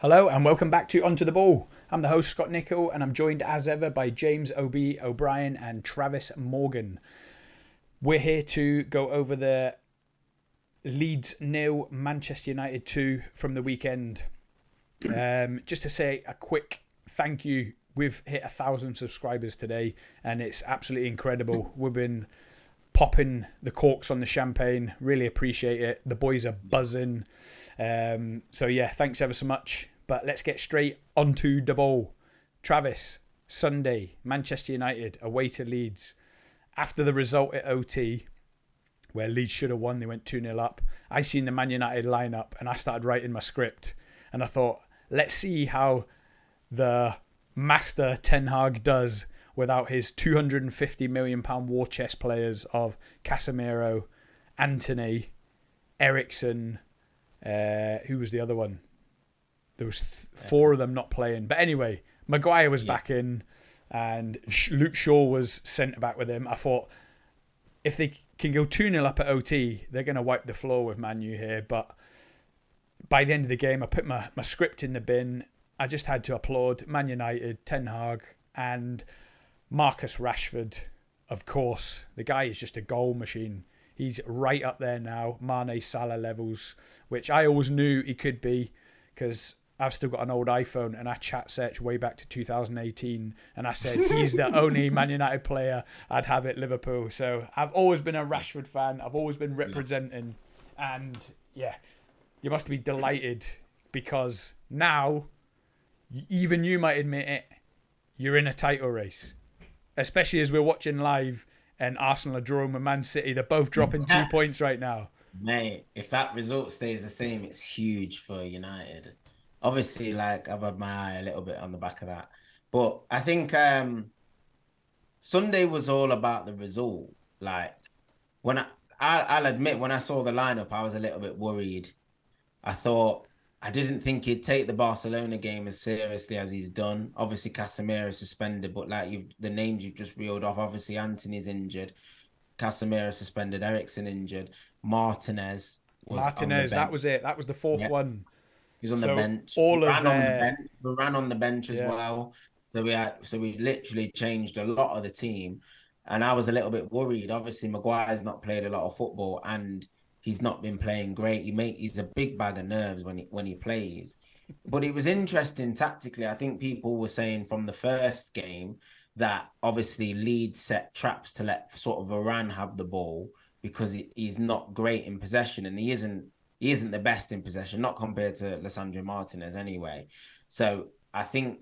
Hello and welcome back to Onto the Ball. I'm the host Scott Nichol and I'm joined as ever by James OB O'Brien and Travis Morgan. We're here to go over the Leeds nil, Manchester United two from the weekend. Um, just to say a quick thank you. We've hit a thousand subscribers today, and it's absolutely incredible. We've been popping the corks on the champagne. Really appreciate it. The boys are buzzing. Um, so yeah, thanks ever so much. But let's get straight onto the ball. Travis, Sunday, Manchester United away to Leeds. After the result at OT, where Leeds should have won, they went 2 0 up. I seen the Man United lineup and I started writing my script. And I thought, let's see how the master Ten Hag does without his 250 million pound war chest players of Casemiro, Antony, Eriksen, uh, who was the other one? There was th- four of them not playing. But anyway, Maguire was yeah. back in, and Luke Shaw was centre back with him. I thought if they can go 2 0 up at OT, they're going to wipe the floor with Man Manu here. But by the end of the game, I put my, my script in the bin. I just had to applaud Man United, Ten Hag, and Marcus Rashford. Of course, the guy is just a goal machine. He's right up there now, Mane Salah levels, which I always knew he could be because I've still got an old iPhone and I chat search way back to 2018 and I said he's the only Man United player I'd have at Liverpool. So I've always been a Rashford fan. I've always been representing. And yeah, you must be delighted because now, even you might admit it, you're in a title race. Especially as we're watching live and Arsenal are drawing with Man City. They're both dropping two points right now. Mate, if that result stays the same, it's huge for United obviously like I've had my eye a little bit on the back of that. But I think um Sunday was all about the result. Like when I, I will admit when I saw the lineup, I was a little bit worried. I thought I didn't think he'd take the Barcelona game as seriously as he's done. Obviously, Casemiro suspended, but like you've, the names you've just reeled off. Obviously, Antony's injured, Casemiro suspended, Eriksen injured, Martinez. Martinez, that was it. That was the fourth one. He's on so the bench. All of ran on the bench. Varane on the bench as yeah. well. So we had, so we literally changed a lot of the team, and I was a little bit worried. Obviously, Maguire's not played a lot of football, and he's not been playing great. He make he's a big bag of nerves when he when he plays. But it was interesting tactically. I think people were saying from the first game that obviously Leeds set traps to let sort of Varane have the ball because he's not great in possession, and he isn't he isn't the best in possession, not compared to Lisandro Martinez anyway. So I think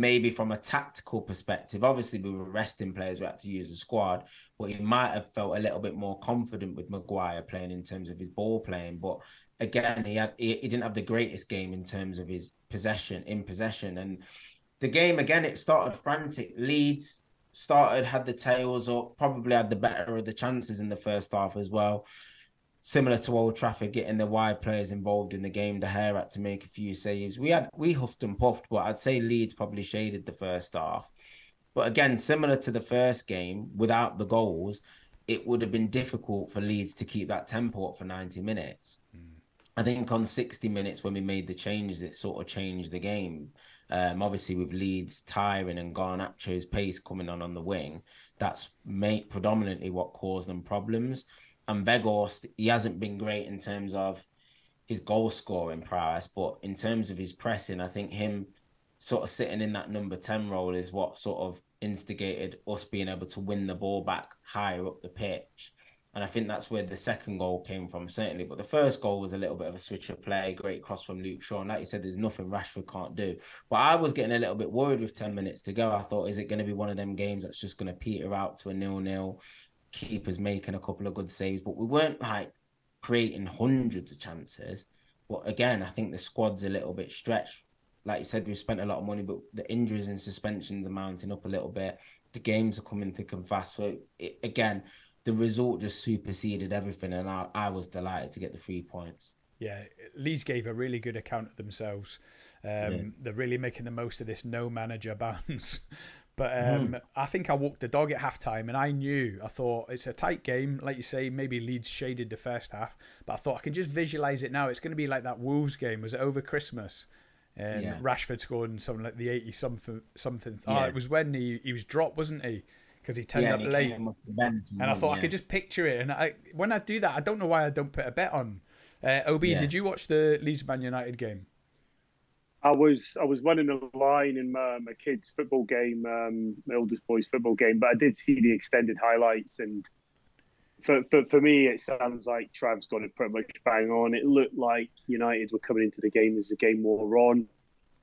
maybe from a tactical perspective, obviously we were resting players, we had to use the squad, but he might have felt a little bit more confident with Maguire playing in terms of his ball playing. But again, he had he, he didn't have the greatest game in terms of his possession in possession. And the game again, it started frantic. Leeds started had the tails up, probably had the better of the chances in the first half as well similar to Old Trafford, getting the wide players involved in the game. De Gea had to make a few saves. We had we huffed and puffed, but I'd say Leeds probably shaded the first half. But again, similar to the first game, without the goals, it would have been difficult for Leeds to keep that tempo up for 90 minutes. Mm. I think on 60 minutes when we made the changes, it sort of changed the game. Um, obviously, with Leeds tiring and Garnacho's pace coming on on the wing, that's made predominantly what caused them problems and Weghorst, he hasn't been great in terms of his goal scoring prowess, but in terms of his pressing, I think him sort of sitting in that number 10 role is what sort of instigated us being able to win the ball back higher up the pitch. And I think that's where the second goal came from, certainly. But the first goal was a little bit of a switch of play, great cross from Luke Shaw. And like you said, there's nothing Rashford can't do. But I was getting a little bit worried with 10 minutes to go. I thought, is it going to be one of them games that's just going to peter out to a nil nil? Keepers making a couple of good saves, but we weren't like creating hundreds of chances. But again, I think the squad's a little bit stretched. Like you said, we've spent a lot of money, but the injuries and suspensions are mounting up a little bit. The games are coming thick and fast. So it, again, the result just superseded everything, and I, I was delighted to get the three points. Yeah, Leeds gave a really good account of themselves. Um, yeah. They're really making the most of this no manager bounce but um, mm. I think I walked the dog at halftime, and I knew. I thought it's a tight game, like you say. Maybe Leeds shaded the first half, but I thought I can just visualize it now. It's going to be like that Wolves game. Was it over Christmas? and yeah. Rashford scored in something like the eighty something something. Yeah. Oh, it was when he, he was dropped, wasn't he? Because he turned yeah, up late, and I thought I could just picture it. And I when I do that, I don't know why I don't put a bet on. Uh, Ob, did you watch the Leeds Man United game? I was I was running a line in my, my kids' football game, um, my oldest boy's football game, but I did see the extended highlights, and for, for for me, it sounds like Trav's got it pretty much bang on. It looked like United were coming into the game as the game wore on.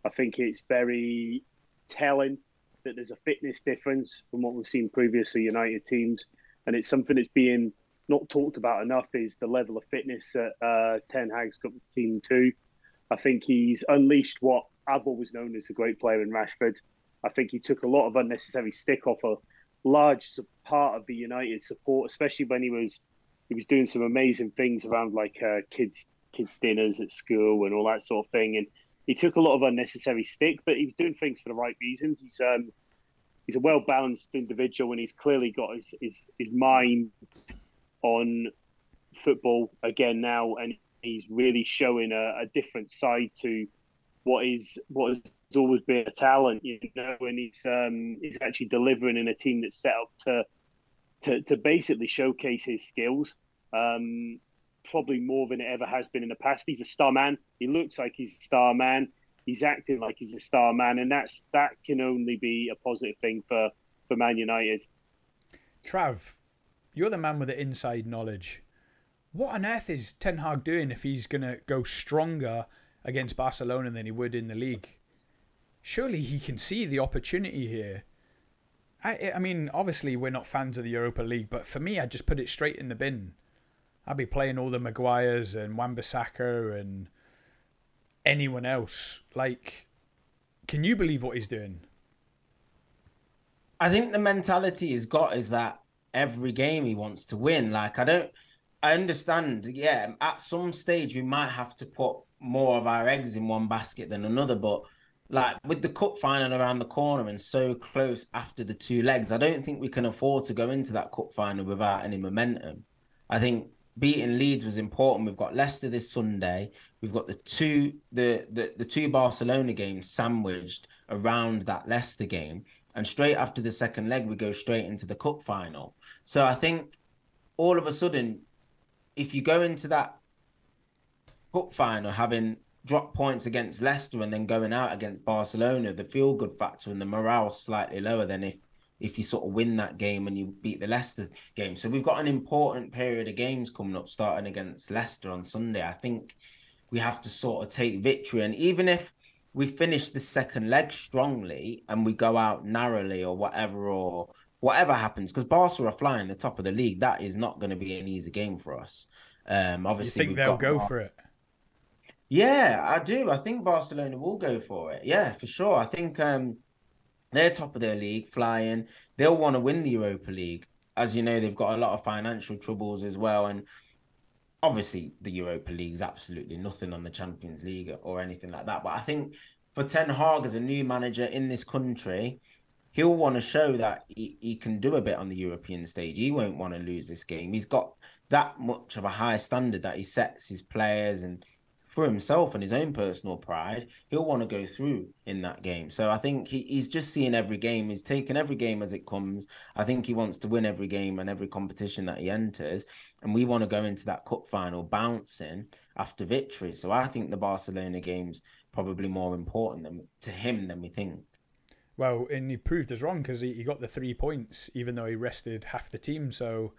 I think it's very telling that there's a fitness difference from what we've seen previously United teams, and it's something that's being not talked about enough is the level of fitness that uh, Ten Hag's got the team to. I think he's unleashed what I've always known as a great player in Rashford. I think he took a lot of unnecessary stick off a large part of the United support, especially when he was he was doing some amazing things around like uh, kids kids dinners at school and all that sort of thing. And he took a lot of unnecessary stick, but he was doing things for the right reasons. He's um he's a well balanced individual, and he's clearly got his, his his mind on football again now, and he's really showing a, a different side to what is what has always been a talent, you know, and he's um, he's actually delivering in a team that's set up to to, to basically showcase his skills. Um, probably more than it ever has been in the past. He's a star man. He looks like he's a star man. He's acting like he's a star man, and that's that can only be a positive thing for for Man United. Trav, you're the man with the inside knowledge what on earth is Ten Hag doing if he's going to go stronger against Barcelona than he would in the league? Surely he can see the opportunity here. I, I mean, obviously we're not fans of the Europa League, but for me, I'd just put it straight in the bin. I'd be playing all the Maguires and Wan-Bissaka and anyone else. Like, can you believe what he's doing? I think the mentality he's got is that every game he wants to win. Like, I don't. I understand. Yeah, at some stage we might have to put more of our eggs in one basket than another, but like with the cup final around the corner and so close after the two legs, I don't think we can afford to go into that cup final without any momentum. I think beating Leeds was important. We've got Leicester this Sunday. We've got the two the the, the two Barcelona games sandwiched around that Leicester game. And straight after the second leg, we go straight into the cup final. So I think all of a sudden if you go into that cup final having dropped points against Leicester and then going out against Barcelona, the feel good factor and the morale slightly lower than if if you sort of win that game and you beat the Leicester game. So we've got an important period of games coming up, starting against Leicester on Sunday. I think we have to sort of take victory, and even if we finish the second leg strongly and we go out narrowly or whatever, or whatever happens, because Barca are flying the top of the league, that is not going to be an easy game for us. Um, obviously, you think they'll go for it? Yeah, I do. I think Barcelona will go for it. Yeah, for sure. I think um, they're top of their league, flying. They'll want to win the Europa League. As you know, they've got a lot of financial troubles as well, and obviously the Europa League is absolutely nothing on the Champions League or anything like that. But I think for Ten Hag as a new manager in this country, he'll want to show that he, he can do a bit on the European stage. He won't want to lose this game. He's got that much of a high standard that he sets his players and for himself and his own personal pride, he'll want to go through in that game. So I think he, he's just seeing every game. He's taking every game as it comes. I think he wants to win every game and every competition that he enters. And we want to go into that cup final bouncing after victory. So I think the Barcelona game's probably more important than, to him than we think. Well, and he proved us wrong because he, he got the three points, even though he rested half the team. So,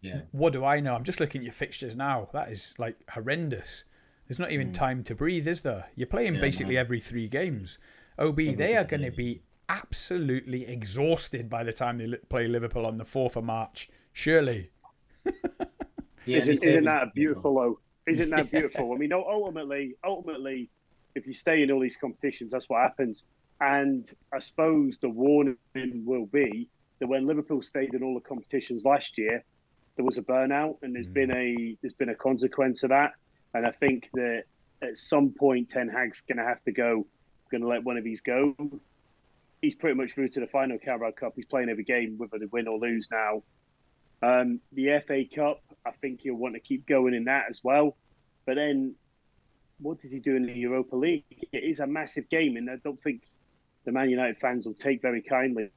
yeah. what do I know? I'm just looking at your fixtures now. That is like horrendous. There's not even mm. time to breathe, is there? You're playing yeah, basically man. every three games. OB, they are going to be absolutely exhausted by the time they play Liverpool on the 4th of March. Surely. yeah, isn't, isn't that beautiful, though? Isn't that beautiful? I mean, ultimately, ultimately, if you stay in all these competitions, that's what happens. And I suppose the warning will be that when Liverpool stayed in all the competitions last year, there was a burnout, and there's mm. been a there's been a consequence of that. And I think that at some point, Ten Hag's going to have to go, going to let one of these go. He's pretty much through to the final Carabao Cup. He's playing every game, whether they win or lose now. Um, the FA Cup, I think he'll want to keep going in that as well. But then what does he do in the Europa League? It is a massive game, and I don't think the Man United fans will take very kindly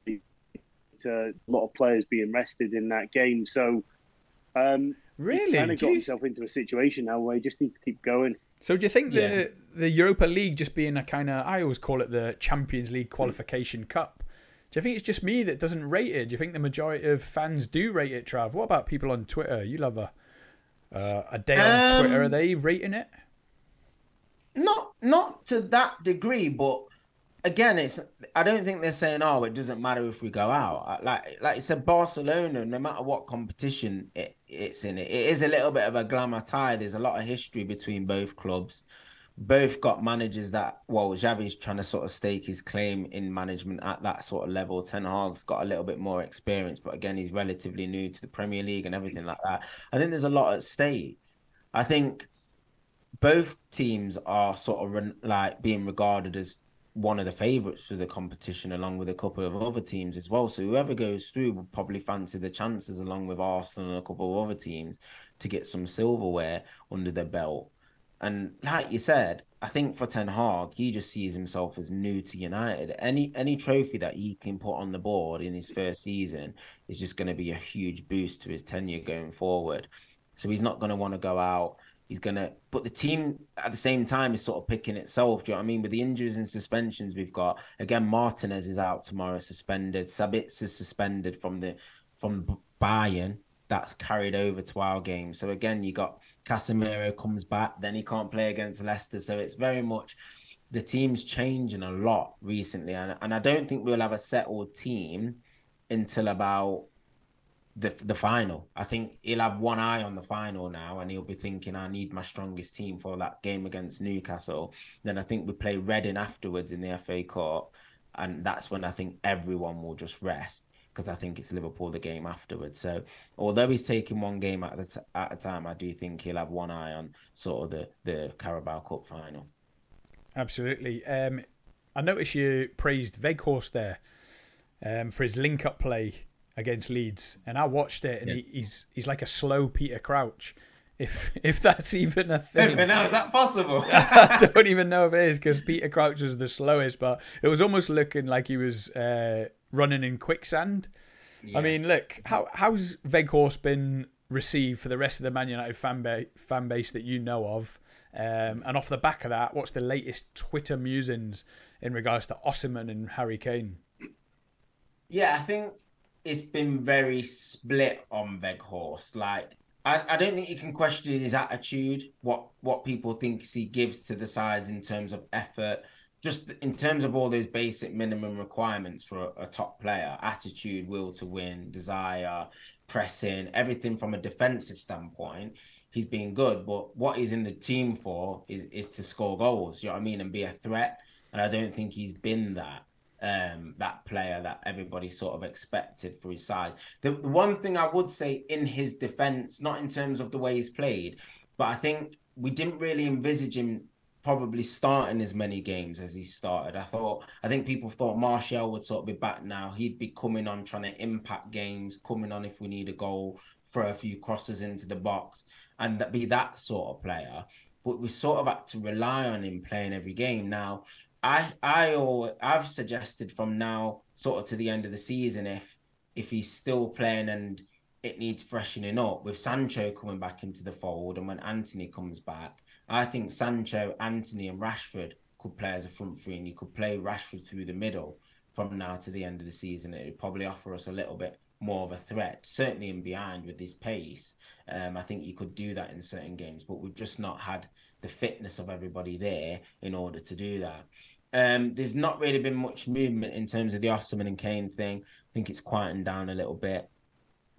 to a lot of players being rested in that game. So, um, really, he's kind of got himself into a situation now where he just needs to keep going. So, do you think yeah. the the Europa League just being a kind of I always call it the Champions League qualification mm. cup? Do you think it's just me that doesn't rate it? Do you think the majority of fans do rate it, Trav? What about people on Twitter? You love a uh, a day on um, Twitter. Are they rating it? Not not to that degree, but again, it's I don't think they're saying, oh, it doesn't matter if we go out. Like like I said, Barcelona, no matter what competition it, it's in, it, it is a little bit of a glamour tie. There's a lot of history between both clubs. Both got managers that well, Xavi's trying to sort of stake his claim in management at that sort of level. Ten Hag's got a little bit more experience, but again, he's relatively new to the Premier League and everything like that. I think there's a lot at stake. I think both teams are sort of like being regarded as one of the favourites for the competition, along with a couple of other teams as well. So whoever goes through will probably fancy the chances, along with Arsenal and a couple of other teams, to get some silverware under their belt. And like you said, I think for Ten Hag, he just sees himself as new to United. Any any trophy that he can put on the board in his first season is just going to be a huge boost to his tenure going forward. So he's not going to want to go out he's gonna but the team at the same time is sort of picking itself. Do you know what I mean? With the injuries and suspensions we've got, again, Martinez is out tomorrow, suspended. Sabitzer is suspended from the from Bayern. That's carried over to our game. So again, you got Casemiro comes back, then he can't play against Leicester. So it's very much the team's changing a lot recently, and, and I don't think we'll have a settled team until about the the final. I think he'll have one eye on the final now, and he'll be thinking, "I need my strongest team for that game against Newcastle." Then I think we play Reading afterwards in the FA Cup, and that's when I think everyone will just rest because I think it's Liverpool the game afterwards. So although he's taking one game at a, t- at a time, I do think he'll have one eye on sort of the the Carabao Cup final. Absolutely. Um, I noticed you praised Weghorst there um, for his link-up play against Leeds, and I watched it, and yeah. he, he's he's like a slow Peter Crouch, if if that's even a thing. now is that possible? I don't even know if it is because Peter Crouch was the slowest, but it was almost looking like he was uh, running in quicksand. Yeah. I mean, look, how how's Weghorst been received for the rest of the Man United fan, ba- fan base that you know of? Um, and off the back of that, what's the latest Twitter musings in regards to Osimhen and Harry Kane? Yeah, I think it's been very split on Weghorst. Like, I, I don't think you can question his attitude, what what people think he gives to the sides in terms of effort, just in terms of all those basic minimum requirements for a, a top player: attitude, will to win, desire, pressing, everything from a defensive standpoint. He's been good, but what he's in the team for is is to score goals. You know what I mean, and be a threat. And I don't think he's been that um, that player that everybody sort of expected for his size. The, the one thing I would say in his defense, not in terms of the way he's played, but I think we didn't really envisage him probably starting as many games as he started. I thought, I think people thought Martial would sort of be back now. He'd be coming on trying to impact games, coming on if we need a goal, throw a few crosses into the box, and that be that sort of player. But we sort of had to rely on him playing every game. Now, I I or I've suggested from now sort of to the end of the season if if he's still playing and it needs freshening up with Sancho coming back into the fold and when Antony comes back, I think Sancho, Antony, and Rashford could play as a front three and you could play Rashford through the middle from now to the end of the season. It would probably offer us a little bit more of a threat, certainly in behind with his pace. Um, I think you could do that in certain games, but we've just not had the fitness of everybody there in order to do that. Um, there's not really been much movement in terms of the Osimhen and Kane thing. I think it's quieting down a little bit.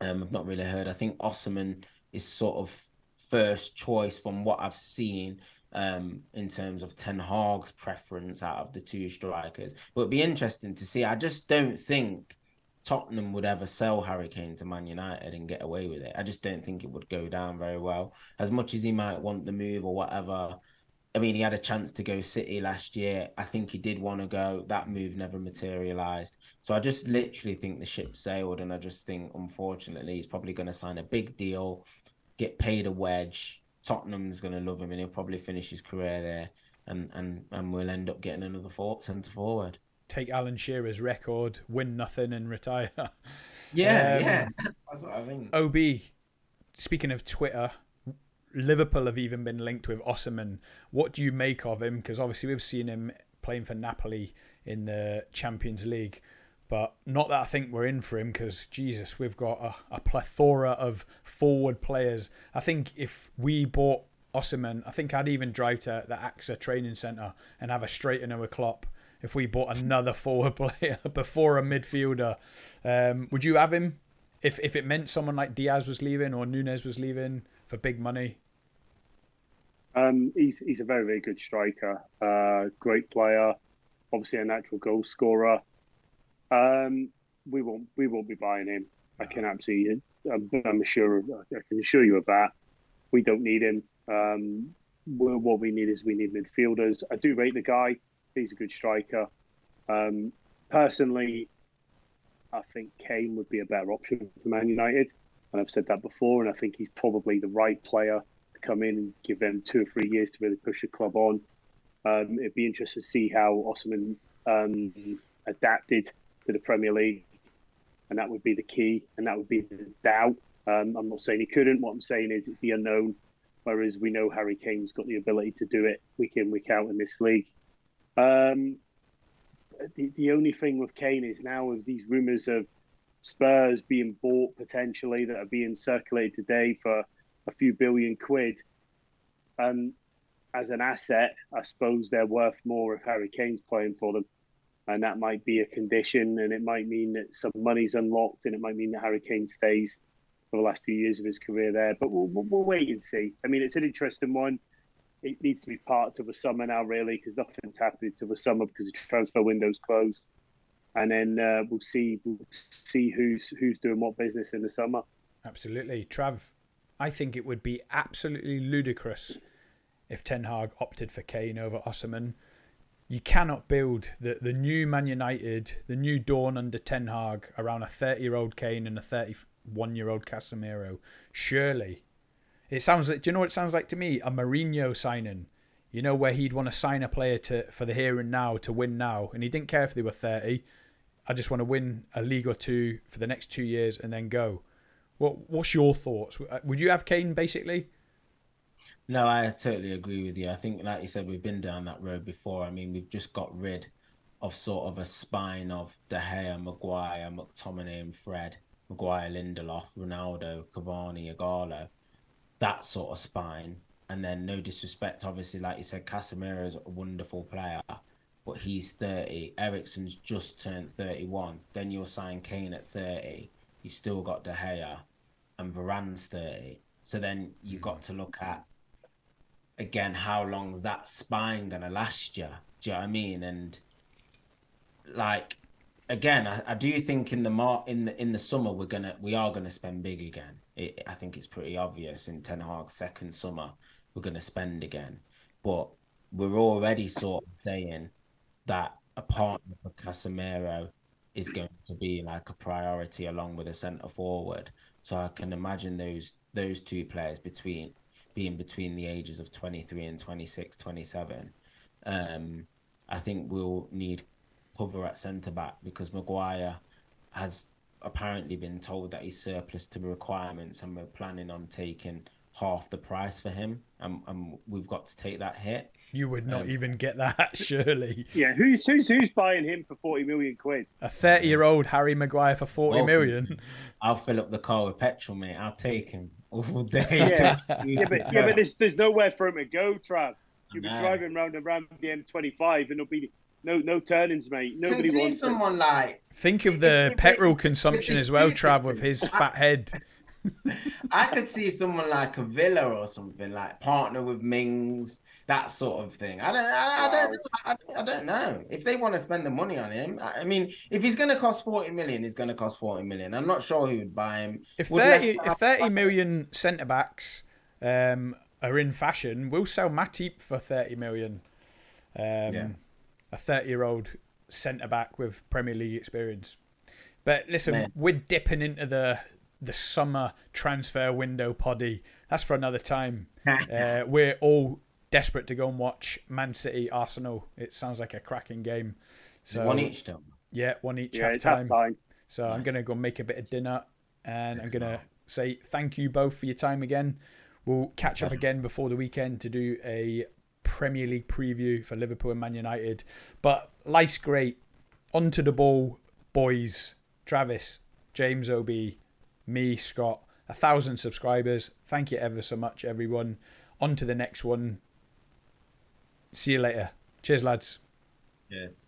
Um, I've not really heard. I think Osimhen is sort of first choice from what I've seen um, in terms of Ten Hag's preference out of the two strikers. But it'd be interesting to see. I just don't think Tottenham would ever sell Harry Kane to Man United and get away with it. I just don't think it would go down very well. As much as he might want the move or whatever, I mean, he had a chance to go City last year. I think he did want to go. That move never materialized. So I just literally think the ship sailed, and I just think, unfortunately, he's probably going to sign a big deal, get paid a wedge Tottenham's going to love him, and he'll probably finish his career there, and and and we'll end up getting another four, centre forward. Take Alan Shearer's record, win nothing, and retire. yeah, um, yeah, that's what I think. Ob, speaking of Twitter, Liverpool have even been linked with Osimhen. What do you make of him? Because obviously we've seen him playing for Napoli in the Champions League. But not that I think we're in for him because, Jesus, we've got a, a, plethora of forward players. I think if we bought Osimhen, I think I'd even drive to the AXA training centre and have a straightener with Klopp if we bought another forward player before a midfielder. Um, would you have him if, if it meant someone like Diaz was leaving or Nunez was leaving for big money? Um, he's, he's a very, very good striker, uh, great player, obviously a natural goal scorer. Um, we won't we won't be buying him. I can absolutely. I'm, I'm sure. I can assure you of that. We don't need him. Um, what we need is we need midfielders. I do rate the guy. He's a good striker. Um, personally, I think Kane would be a better option for Man United, and I've said that before. And I think he's probably the right player come in and give them two or three years to really push the club on. Um, it'd be interesting to see how Osimhen um, adapted to the Premier League, and that would be the key, and that would be the doubt. Um, I'm not saying he couldn't. What I'm saying is it's the unknown. Whereas we know Harry Kane's got the ability to do it week in, week out in this league. Um, the, the only thing with Kane is now with these rumours of Spurs being bought potentially that are being circulated today for a few billion quid. Um, as an asset, I suppose they're worth more if Harry Kane's playing for them and that might be a condition, and it might mean that some money's unlocked, and it might mean that Harry Kane stays for the last few years of his career there. But we'll, we'll, wait and see. I mean, it's an interesting one. It needs to be part of the summer now, really, because nothing's happening till the summer because the transfer window's closed, and then uh, we'll see we'll see who's who's doing what business in the summer. Absolutely, Trav. I think it would be absolutely ludicrous if Ten Hag opted for Kane over Osimhen you cannot build the, the new Man United, the new dawn under Ten Hag around a 30 year old Kane and a 31 year old Casemiro. Surely. It sounds like, do you know what it sounds like to me? A Mourinho signing. You know, where he'd want to sign a player to for the here and now to win now. And he didn't care if they were 30. I just want to win a league or two for the next two years and then go. What What's your thoughts? Uh, would you have Kane basically? No, I totally agree with you. I think, like you said, we've been down that road before. I mean, we've just got rid of sort of a spine of De Gea, Maguire, McTominay, and Fred, Maguire, Lindelof, Ronaldo, Cavani, Ighalo, that sort of spine. And then, no disrespect, obviously, like you said, Casemiro is a wonderful player, but he's 30. Eriksen's just turned 31. Then you'll sign Kane at 30. You've still got De Gea, and Varane's 30. So then you've got mm. to look at again, how long's that spine gonna last you? Do you know what I mean? And like again, I, I do think in the mar- in the in the summer we're gonna we are gonna spend big again. It, I think it's pretty obvious in Ten Hag's second summer we're gonna spend again, but we're already sort of saying that a partner for Casemiro is going to be like a priority along with a centre forward. So I can imagine those those two players between being between the ages of 23 and 26, 27. Um, I think we'll need cover at centre back because Maguire has apparently been told that he's surplus to requirements and we're planning on taking half the price for him and, and we've got to take that hit. You would not um, even get that, surely. Yeah, who's, who's who's buying him for forty million quid? A thirty-year-old Harry Maguire for forty well, million. I'll fill up the car with petrol, mate. I'll take him all day. Yeah, yeah but yeah, but there's there's nowhere for him to go, Trav. You'll be driving round and round the M25, and there'll be no no turnings, mate. Nobody see wants someone it. like. Think of the petrol consumption as well, Trav, with his fat head. I could see someone like a Villa or something like partner with Mings, that sort of thing. I don't, I, I don't, I, I, don't know if they want to spend the money on him. I mean, if he's going to cost forty million, he's going to cost forty million. I'm not sure who would buy him. If would thirty, if thirty million centre backs um, are in fashion, we'll sell Matip for thirty million. Um, yeah. A thirty-year-old centre back with Premier League experience. But listen, Man. we're dipping into the the summer transfer window poddy. That's for another time. uh, we're all desperate to go and watch Man City Arsenal. It sounds like a cracking game. So one each time. Yeah, one each yeah, half time. time. So nice. I'm gonna go make a bit of dinner, and I'm gonna say thank you both for your time again. We'll catch up again before the weekend to do a Premier League preview for Liverpool and Man United. But life's great. Onto the ball, boys. Travis, James OB, me, Scott, a thousand subscribers. Thank you ever so much, everyone. On to the next one. See you later. Cheers, lads. Yes.